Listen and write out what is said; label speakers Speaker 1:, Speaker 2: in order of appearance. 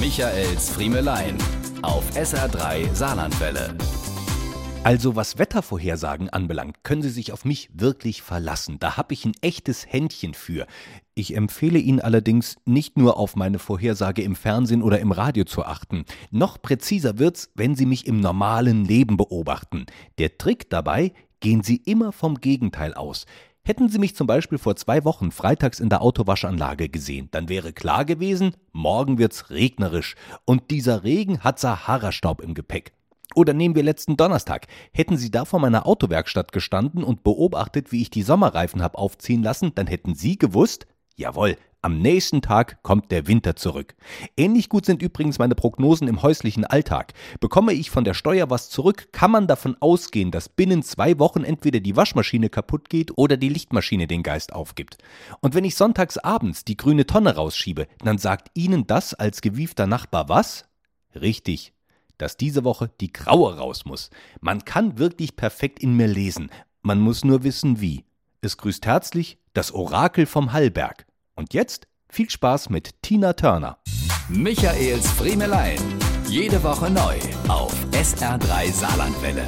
Speaker 1: Michaels Friemelein auf SR3 Saarlandwelle.
Speaker 2: Also was Wettervorhersagen anbelangt, können Sie sich auf mich wirklich verlassen. Da habe ich ein echtes Händchen für. Ich empfehle Ihnen allerdings nicht nur auf meine Vorhersage im Fernsehen oder im Radio zu achten. Noch präziser wird's, wenn Sie mich im normalen Leben beobachten. Der Trick dabei, gehen Sie immer vom Gegenteil aus. Hätten Sie mich zum Beispiel vor zwei Wochen freitags in der Autowaschanlage gesehen, dann wäre klar gewesen, morgen wird's regnerisch und dieser Regen hat Sahara-Staub im Gepäck. Oder nehmen wir letzten Donnerstag. Hätten Sie da vor meiner Autowerkstatt gestanden und beobachtet, wie ich die Sommerreifen hab aufziehen lassen, dann hätten Sie gewusst, jawohl, am nächsten Tag kommt der Winter zurück. Ähnlich gut sind übrigens meine Prognosen im häuslichen Alltag. Bekomme ich von der Steuer was zurück, kann man davon ausgehen, dass binnen zwei Wochen entweder die Waschmaschine kaputt geht oder die Lichtmaschine den Geist aufgibt. Und wenn ich sonntags abends die grüne Tonne rausschiebe, dann sagt Ihnen das als gewiefter Nachbar was? Richtig, dass diese Woche die graue raus muss. Man kann wirklich perfekt in mir lesen. Man muss nur wissen, wie. Es grüßt herzlich das Orakel vom Hallberg. Und jetzt viel Spaß mit Tina Turner.
Speaker 1: Michaels Friemelein. Jede Woche neu auf SR3 Saarlandwelle.